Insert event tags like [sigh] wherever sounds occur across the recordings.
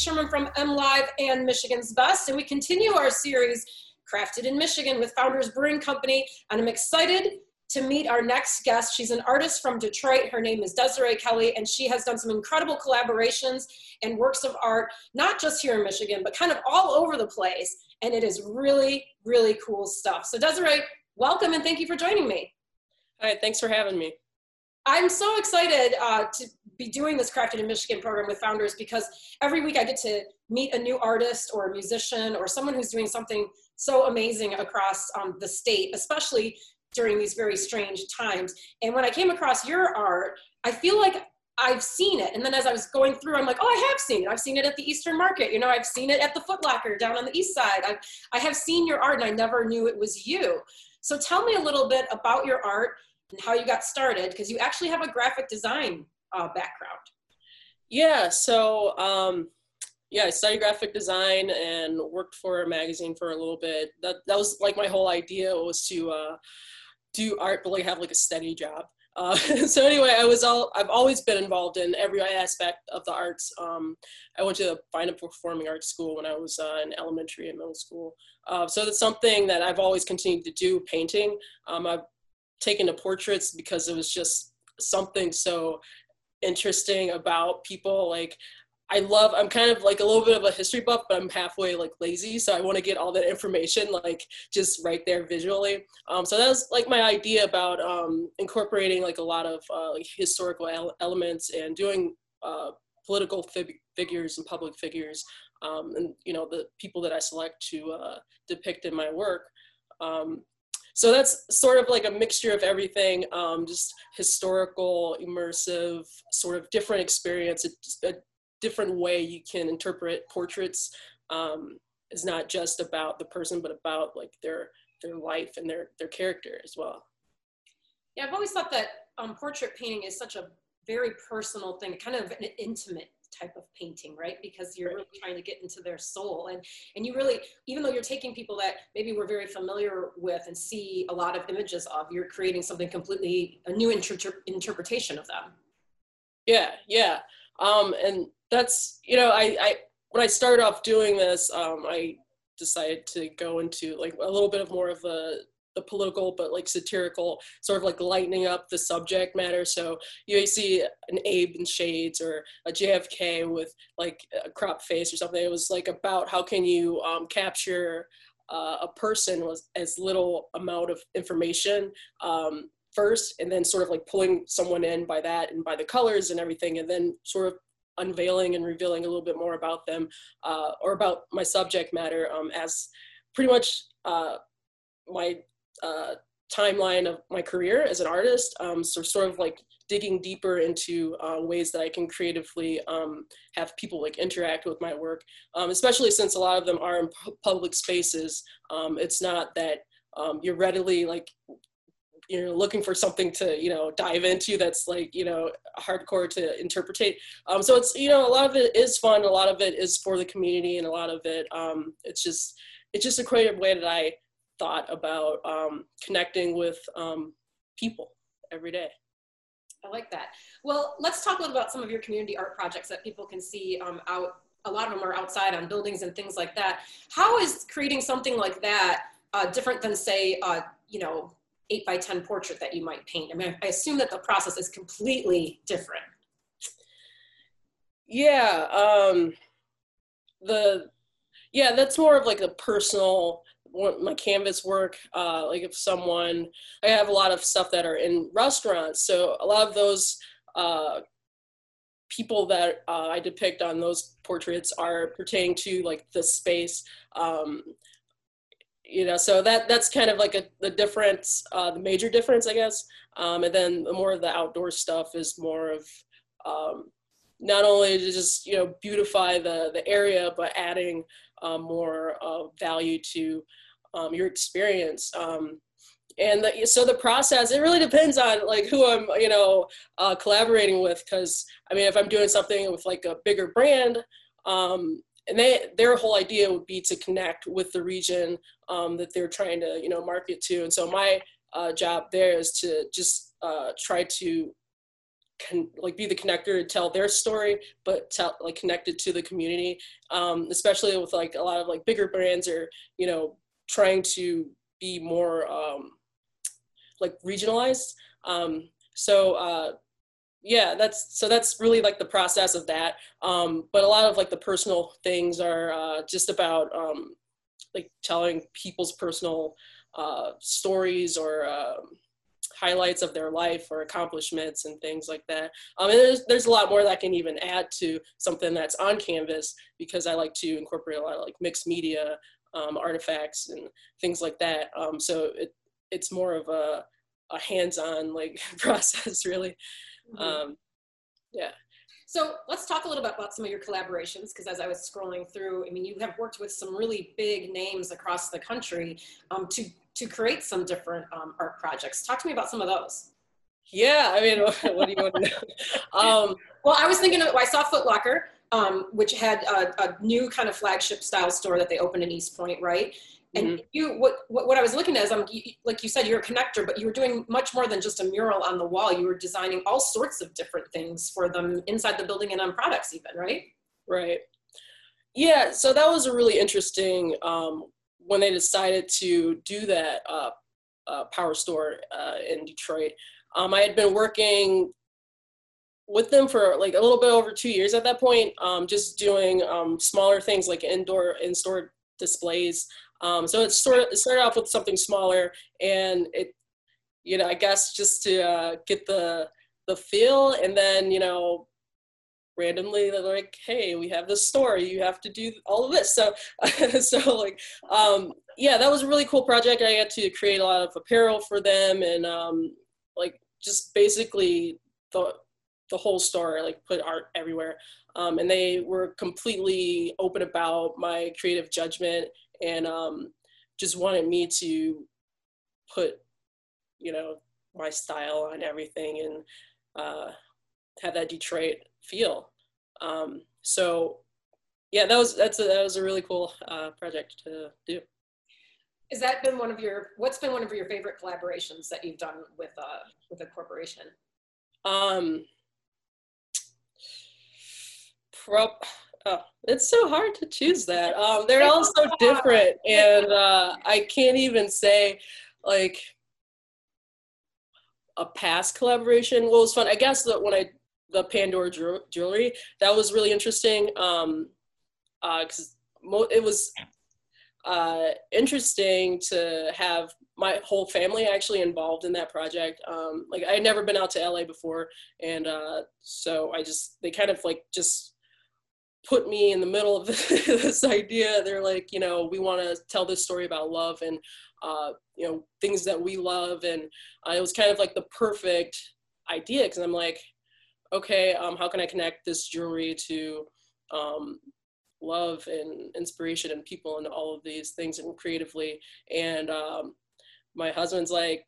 Sherman from MLive and Michigan's Best, and we continue our series, Crafted in Michigan, with Founders Brewing Company, and I'm excited to meet our next guest. She's an artist from Detroit. Her name is Desiree Kelly, and she has done some incredible collaborations and works of art, not just here in Michigan, but kind of all over the place. And it is really, really cool stuff. So, Desiree, welcome and thank you for joining me. Hi, thanks for having me. I'm so excited uh, to be doing this Crafted in Michigan program with founders because every week I get to meet a new artist or a musician or someone who's doing something so amazing across um, the state, especially during these very strange times. And when I came across your art, I feel like I've seen it. And then as I was going through, I'm like, oh, I have seen it. I've seen it at the Eastern Market. You know, I've seen it at the Foot Locker down on the East Side. I've, I have seen your art and I never knew it was you. So tell me a little bit about your art and how you got started, because you actually have a graphic design uh, background. Yeah, so um, yeah, I studied graphic design and worked for a magazine for a little bit. That that was like my whole idea was to uh, do art, but like have like a steady job. Uh, [laughs] so anyway, I was all I've always been involved in every aspect of the arts. Um, I went to fine and performing arts school when I was uh, in elementary and middle school. Uh, so that's something that I've always continued to do. Painting. Um, I've taken to portraits because it was just something so interesting about people like I love, I'm kind of like a little bit of a history buff, but I'm halfway like lazy. So I want to get all that information like just right there visually. Um, so that was like my idea about um, incorporating like a lot of uh, like historical el- elements and doing uh, political fig- figures and public figures um, and, you know, the people that I select to uh, depict in my work. So that's sort of like a mixture of everything, um, just historical, immersive, sort of different experience, a, a different way you can interpret portraits um, is not just about the person, but about like their their life and their their character as well. Yeah, I've always thought that um, portrait painting is such a very personal thing, kind of an intimate type of painting, right? Because you're really trying to get into their soul, and and you really, even though you're taking people that maybe we're very familiar with and see a lot of images of, you're creating something completely a new inter- interpretation of them. Yeah, yeah, um, and that's you know I, I when I started off doing this, um, I decided to go into like a little bit of more of a the political but like satirical sort of like lightening up the subject matter. So you see an abe in shades or a jfk with like a crop face or something. It was like about how can you um, capture uh, a person with as little amount of information um, first and then sort of like pulling someone in by that and by the colors and everything and then sort of unveiling and revealing a little bit more about them uh, or about my subject matter um, as pretty much uh, my uh, timeline of my career as an artist. Um, so sort of like digging deeper into uh, ways that I can creatively um, have people like interact with my work, um, especially since a lot of them are in public spaces. Um, it's not that um, you're readily like you're looking for something to you know dive into that's like you know hardcore to interpretate um, so it's you know a lot of it is fun a lot of it is for the community and a lot of it um, it's just it's just a creative way that i thought about um, connecting with um, people every day i like that well let's talk a little about some of your community art projects that people can see um, out a lot of them are outside on buildings and things like that how is creating something like that uh, different than say uh, you know eight by 10 portrait that you might paint? I mean, I assume that the process is completely different. Yeah, um, the, yeah, that's more of like a personal, my canvas work. Uh, like if someone, I have a lot of stuff that are in restaurants. So a lot of those, uh, people that uh, I depict on those portraits are pertaining to like the space. Um, you know so that that's kind of like a the difference uh, the major difference i guess um, and then the more of the outdoor stuff is more of um, not only to just you know beautify the the area but adding more uh, value to um, your experience um, and the, so the process it really depends on like who i'm you know uh, collaborating with because i mean if i'm doing something with like a bigger brand um, and they their whole idea would be to connect with the region um, that they're trying to you know market to and so my uh, job there is to just uh, try to con- like be the connector to tell their story, but tell like connected to the community, um, especially with like a lot of like bigger brands or you know trying to be more um, like regionalized. Um, so uh, yeah, that's so that's really like the process of that. Um, but a lot of like the personal things are uh, just about um, like telling people's personal uh, stories or um, highlights of their life or accomplishments and things like that. Um, and there's, there's a lot more that I can even add to something that's on Canvas because I like to incorporate a lot of like mixed media um, artifacts and things like that. Um, so it, it's more of a, a hands-on like [laughs] process really. Mm-hmm. Um, yeah. So let's talk a little bit about some of your collaborations, because as I was scrolling through, I mean, you have worked with some really big names across the country um, to to create some different um, art projects. Talk to me about some of those. Yeah, I mean, [laughs] what do you want to know? Um, well, I was thinking, of, I saw Foot Locker, um, which had a, a, new kind of flagship style store that they opened in East Point, right? And mm-hmm. you, what, what, what I was looking at is, um, like you said, you're a connector, but you were doing much more than just a mural on the wall. You were designing all sorts of different things for them inside the building and on products, even, right? Right. Yeah. So that was a really interesting um, when they decided to do that uh, uh, power store uh, in Detroit. Um, I had been working with them for like a little bit over two years at that point, um, just doing um, smaller things like indoor in-store displays. Um, so it sort of it started off with something smaller, and it, you know, I guess just to uh, get the the feel, and then you know, randomly they're like, "Hey, we have this store. You have to do all of this." So, [laughs] so like, um, yeah, that was a really cool project. I got to create a lot of apparel for them, and um, like just basically the the whole store, like put art everywhere. Um, and they were completely open about my creative judgment and um, just wanted me to put, you know, my style on everything and uh, have that Detroit feel. Um, so, yeah, that was that's a, that was a really cool uh, project to do. Has that been one of your? What's been one of your favorite collaborations that you've done with uh, with a corporation? Um, prop oh, it's so hard to choose that. Um, they're all so different, [laughs] and uh, I can't even say like a past collaboration. What was fun, I guess that when I the Pandora jewelry that was really interesting. Um, because uh, it was uh, interesting to have my whole family actually involved in that project. Um, like I had never been out to LA before, and uh, so I just they kind of like just put me in the middle of [laughs] this idea. They're like, you know, we want to tell this story about love and, uh, you know, things that we love. And uh, it was kind of like the perfect idea because I'm like, okay, um, how can I connect this jewelry to um, love and inspiration and people and all of these things and creatively? And um, my husband's like,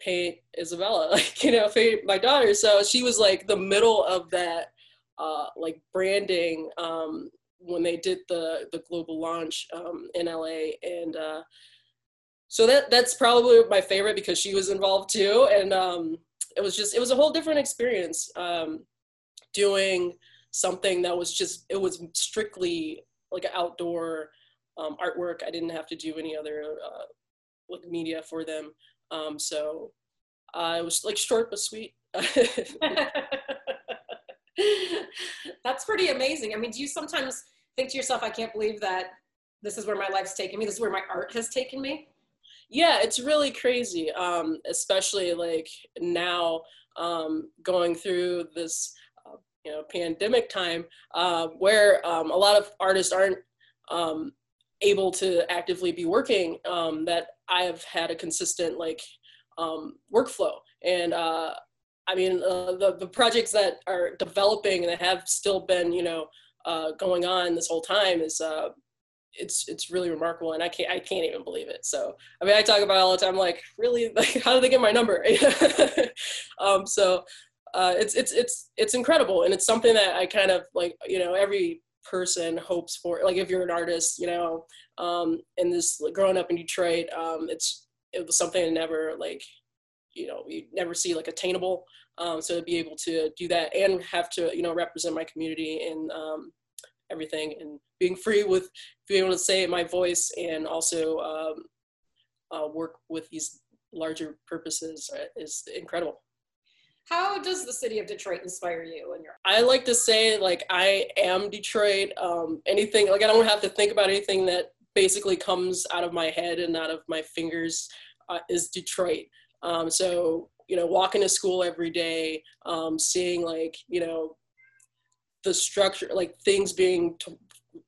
paint Isabella, [laughs] like, you know, paint my daughter. So she was like the middle of that uh, like branding um, when they did the the global launch um, in LA, and uh, so that that's probably my favorite because she was involved too, and um, it was just it was a whole different experience um, doing something that was just it was strictly like outdoor um, artwork. I didn't have to do any other uh, like media for them, um, so uh, it was like short but sweet. [laughs] That's pretty amazing. I mean, do you sometimes think to yourself, I can't believe that this is where my life's taken me, this is where my art has taken me? Yeah, it's really crazy, um, especially like now um, going through this you know pandemic time uh, where um, a lot of artists aren't um, able to actively be working. Um, that I have had a consistent like um, workflow, and uh, I mean, uh, the, the projects that are developing and that have still been, you know, uh, going on this whole time is, uh, it's, it's really remarkable. And I can't, I can't even believe it. So, I mean, I talk about all the time, like really, [laughs] like, how did they get my number? [laughs] um, so, uh, it's, it's, it's, it's incredible. And it's something that I kind of like, you know, every person hopes for, like, if you're an artist, you know, um, this like, growing up in Detroit, um, it's, it was something I never like, you know you never see like attainable Um, so to be able to do that and have to, you know, represent my community and um, everything and being free with being able to say my voice and also um, uh, work with these larger purposes is incredible. How does the city of Detroit inspire you and your? I like to say like I am Detroit. Um, anything like I don't have to think about anything that basically comes out of my head and out of my fingers uh, is Detroit. Um, so you know, walking to school every day, um, seeing like you know the structure, like things being t-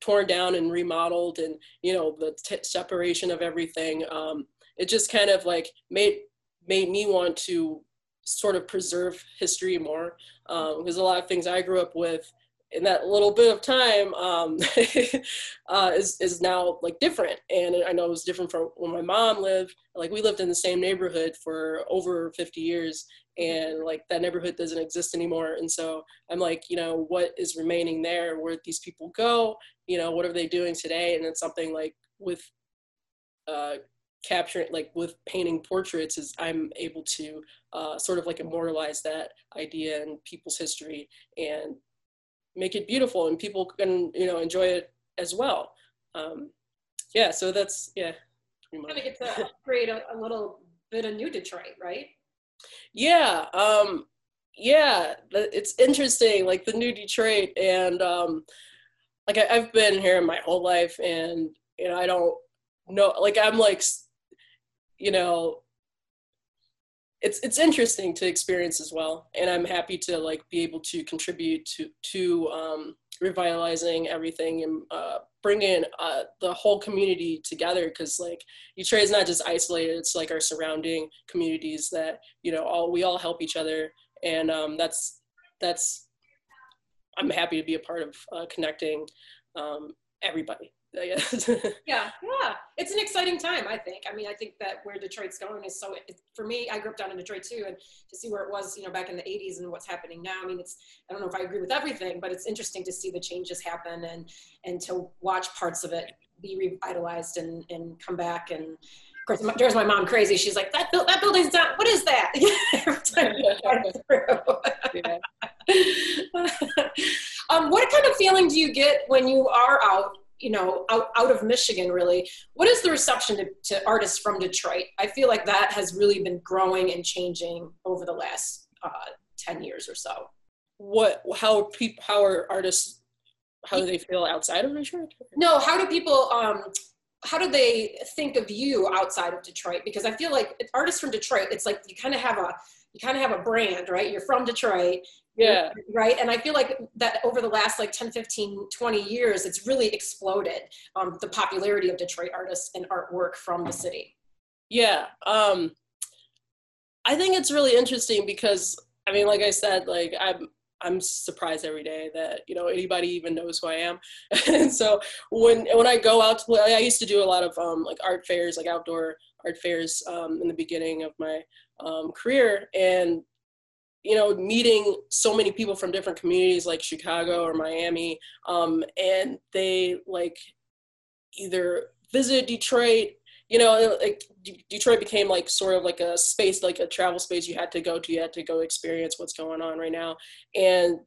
torn down and remodeled, and you know the t- separation of everything. Um, it just kind of like made made me want to sort of preserve history more because um, a lot of things I grew up with in that little bit of time um, [laughs] uh, is is now like different, and I know it was different from when my mom lived. Like we lived in the same neighborhood for over 50 years, and like that neighborhood doesn't exist anymore. And so I'm like, you know, what is remaining there? Where these people go? You know, what are they doing today? And it's something like with uh, capturing like with painting portraits is i'm able to uh, sort of like immortalize that idea in people's history and make it beautiful and people can you know enjoy it as well. Um, yeah so that's yeah kind of get to create a, a, little bit of new detroit right? Yeah um yeah it's interesting like the new detroit and um like I, i've been here my whole life and you know i don't know like i'm like you know it's it's interesting to experience as well. And i'm happy to like be able to contribute to to um, revitalizing everything and uh, bringing uh, the whole community together. Because like Detroit is not just isolated. It's like our surrounding communities that you know all we all help each other. And um, that's that's i'm happy to be a part of uh, connecting um, everybody [laughs] yeah, yeah, it's an exciting time. I think. I mean, I think that where Detroit's going is so. For me, I grew up down in Detroit too, and to see where it was, you know, back in the '80s and what's happening now. I mean, it's. I don't know if I agree with everything, but it's interesting to see the changes happen and and to watch parts of it be revitalized and and come back and. Of course, there's my mom crazy. She's like, that, that building's down. What is that? [laughs] [laughs] Um, what kind of feeling do you get when you are out you know out, out of michigan really. What is the reception to, to artists from detroit? I feel like that has really been growing and changing over the last uh, 10 years or so. What how people how are artists how do they feel outside of detroit? No how do people um how do they think of you outside of detroit? Because i feel like artists from detroit it's like you kind of have a you kind of have a brand right? You're from detroit yeah. right? And i feel like that over the last like 10 15 20 years it's really exploded um, the popularity of detroit artists and artwork from the city. Yeah um, i think it's really interesting because i mean like i said like i'm i'm surprised every day that you know anybody even knows who i am. [laughs] And so when when i go out to play i used to do a lot of um, like art fairs like outdoor art fairs um, in the beginning of my um, career and you know, meeting so many people from different communities like Chicago or Miami, um, and they like either visit Detroit. You know, like Detroit became like sort of like a space, like a travel space you had to go to. You had to go experience what's going on right now. And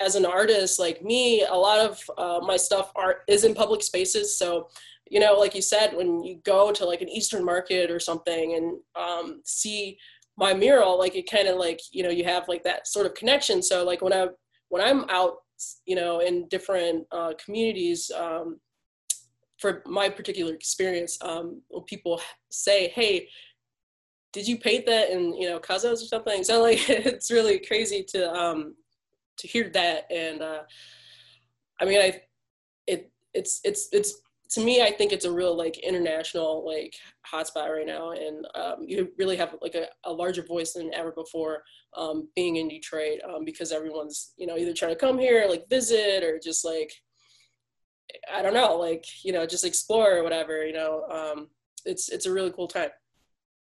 as an artist like me, a lot of uh, my stuff art is in public spaces. So, you know, like you said, when you go to like an Eastern market or something and um, see my mural like it kind of like you know you have like that sort of connection. So like when i when i'm out you know in different uh, communities um, for my particular experience um, people say hey did you paint that in you know Cuzzo's or something? So like [laughs] it's really crazy to um to hear that. And uh i mean i it it's it's it's to me, I think it's a real like international like hotspot right now, and um, you really have like a, a, larger voice than ever before um, being in Detroit um, because everyone's you know either trying to come here like visit or just like I don't know like you know just explore or whatever you know um, it's it's a really cool time.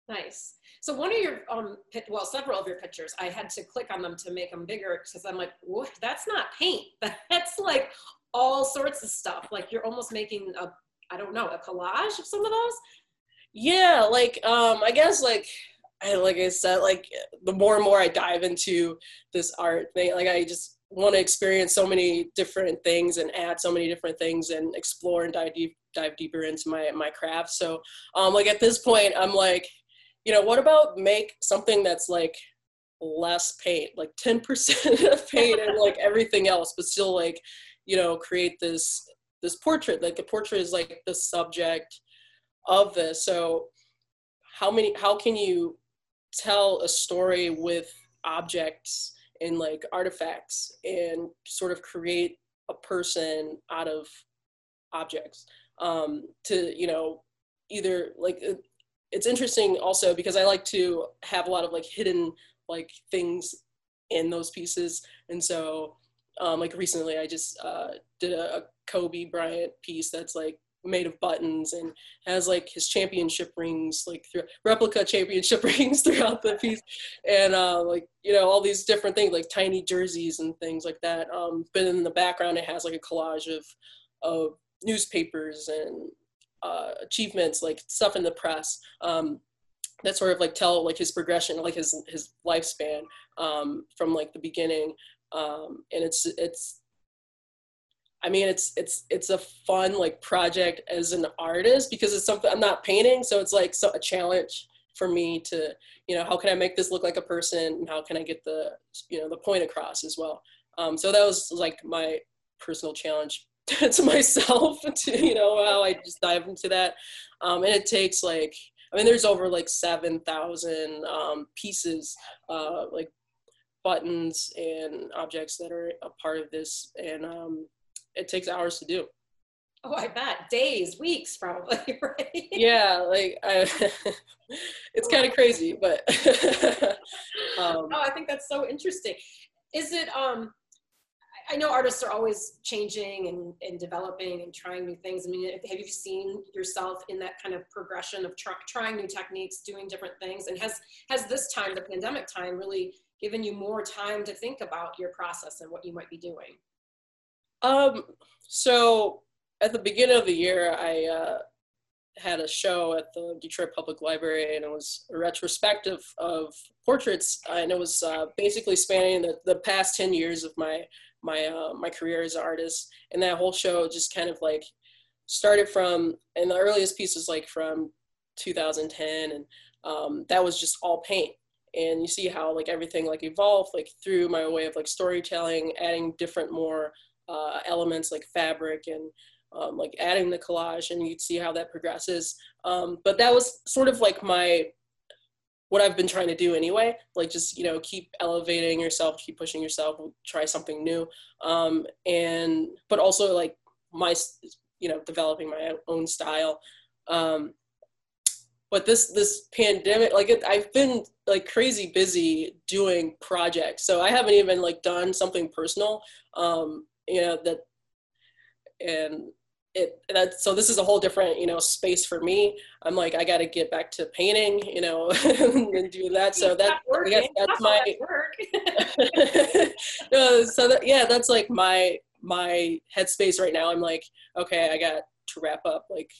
Nice. So one of your, um, well, several of your pictures, I had to click on them to make them bigger because I'm like? That's not paint. [laughs] That's like all sorts of stuff. Like you're almost making a, I don't know, a collage of some of those. Yeah, like um, I guess like I like I said, like the more and more I dive into this art thing, like I just want to experience so many different things and add so many different things and explore and dive deep dive deeper into my my craft. So um like at this point I'm like, you know, what about make something that's like less paint, like 10% [laughs] of paint and like everything else, but still like, you know, create this this portrait. Like the portrait is like the subject of this. So how many how can you tell a story with objects and like artifacts and sort of create a person out of objects um, to you know either like it's interesting also because i like to have a lot of like hidden like things in those pieces and so um, like recently i just uh, did a, a kobe bryant piece that's like made of buttons and has like his championship rings like replica [laughs] championship rings throughout the piece. And uh, like you know all these different things like tiny jerseys and things like that. Um, but in the background it has like a collage of of newspapers and uh, achievements like stuff in the press um, that sort of like tell like his progression like his his lifespan um, from like the beginning um, and it's it's I mean, it's it's it's a fun like project as an artist because it's something I'm not painting, so it's like so a challenge for me to you know how can I make this look like a person and how can I get the you know the point across as well. Um, so that was like my personal challenge [laughs] to myself [laughs] to you know how I just dive into that, um, and it takes like I mean there's over like seven thousand um, pieces uh, like buttons and objects that are a part of this and um, it takes hours to do. Oh, I bet days, weeks, probably, [laughs] right? Yeah, like I, [laughs] it's kind of crazy, but. [laughs] um, oh, I think that's so interesting. Is it? Um, I know artists are always changing and, and developing and trying new things. I mean, have you seen yourself in that kind of progression of try, trying new techniques, doing different things? And has has this time, the pandemic time, really given you more time to think about your process and what you might be doing? Um, so at the beginning of the year, I uh, had a show at the Detroit Public Library, and it was a retrospective of portraits, and it was uh, basically spanning the, the past ten years of my my uh, my career as an artist. And that whole show just kind of like started from, and the earliest piece was like from 2010, and um, that was just all paint. And you see how like everything like evolved like through my way of like storytelling, adding different more uh, elements like fabric and um, like adding the collage and you'd see how that progresses. Um, but that was sort of like my, what I've been trying to do anyway, like just, you know, keep elevating yourself, keep pushing yourself, try something new. Um, and, but also like my, you know, developing my own style. Um, but this this pandemic like it, i've been like crazy busy doing projects. So i haven't even like done something personal um you know that and it that so this is a whole different you know space for me. I'm like i got to get back to painting you know [laughs] and do that. So that i guess that's my [laughs] no, so that yeah that's like my my headspace right now. I'm like okay i got to wrap up like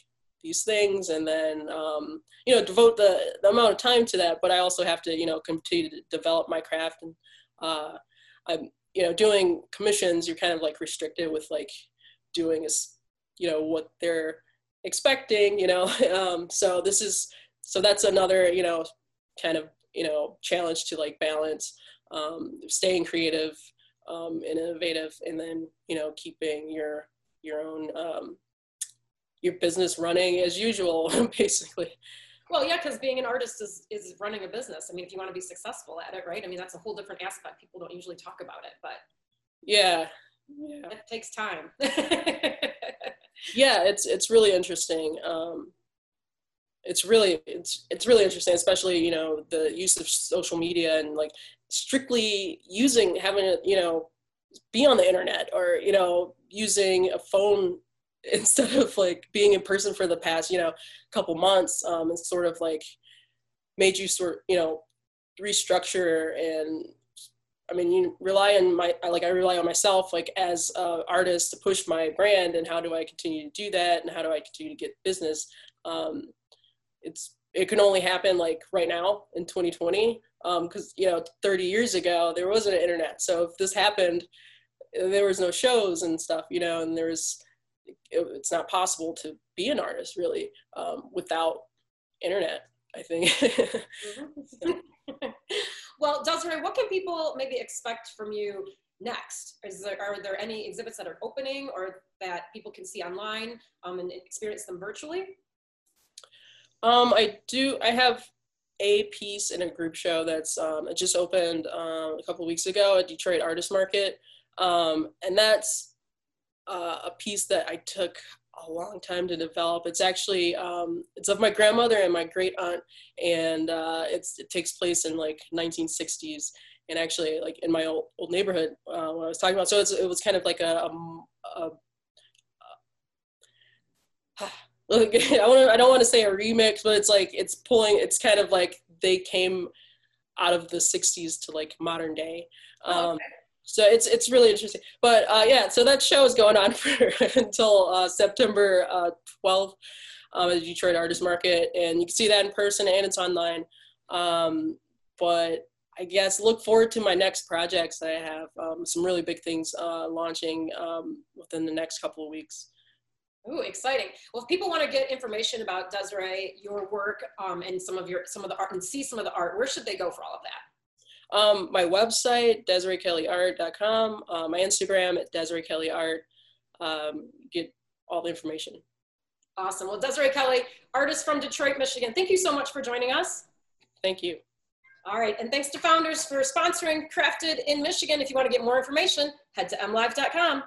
these things and then um, you know devote the, the amount of time to that but i also have to you know continue to develop my craft and uh, i'm you know doing commissions you're kind of like restricted with like doing is you know what they're expecting you know? [laughs] Um, so this is so that's another you know kind of you know challenge to like balance um, staying creative um, and innovative and then you know keeping your your own um, your business running as usual [laughs] basically well, yeah, because being an artist is is running a business. I mean, if you want to be successful at it, right? I mean, that's a whole different aspect. People don't usually talk about it, but yeah, yeah. it takes time. [laughs] yeah, it's it's really interesting. Um, it's really it's it's really interesting, especially you know the use of social media and like strictly using having it you know be on the internet or you know using a phone [laughs] instead of like being in person for the past you know couple months um it's sort of like made you sort you know restructure and i mean you rely on my like i rely on myself like as an artist to push my brand and how do i continue to do that and how do i continue to get business. Um it's it can only happen like right now in 2020 because um, you know 30 years ago there wasn't an internet. So if this happened there was no shows and stuff you know and there it, it's not possible to be an artist really um, without internet i think. [laughs] Well desiree what can people maybe expect from you next? Is there are there any exhibits that are opening or that people can see online um, and experience them virtually? Um, I do. I have a piece in a group show that's um, it just opened um, a couple weeks ago at Detroit Artist Market, um, and that's uh, a piece that I took a long time to develop. It's actually um, it's of my grandmother and my great aunt, and uh, it's it takes place in like 1960s, and actually like in my old, old neighborhood uh, when I was talking about. So it was kind of like a, a, a [sighs] [laughs] I want I don't want to say a remix, but it's like it's pulling. It's kind of like they came out of the '60s to like modern day. Um, okay. So it's it's really interesting. But uh, yeah, so that show is going on [laughs] for until uh, September uh, 12th um, at the Detroit Artist Market, and you can see that in person and it's online. Um, but I guess look forward to my next projects I have. Um, some really big things uh, launching um, within the next couple of weeks. Ooh, exciting. Well, if people want to get information about Desiree, your work, um, and some of your some of the art and see some of the art, where should they go for all of that? Um, my website, DesireeKellyArt.com, uh, my Instagram at Desiree Kelly Art. Um, get all the information. Awesome. Well, Desiree Kelly, artist from Detroit, Michigan. Thank you so much for joining us. Thank you. All right, and thanks to Founders for sponsoring Crafted in Michigan. If you want to get more information, head to mlive.com.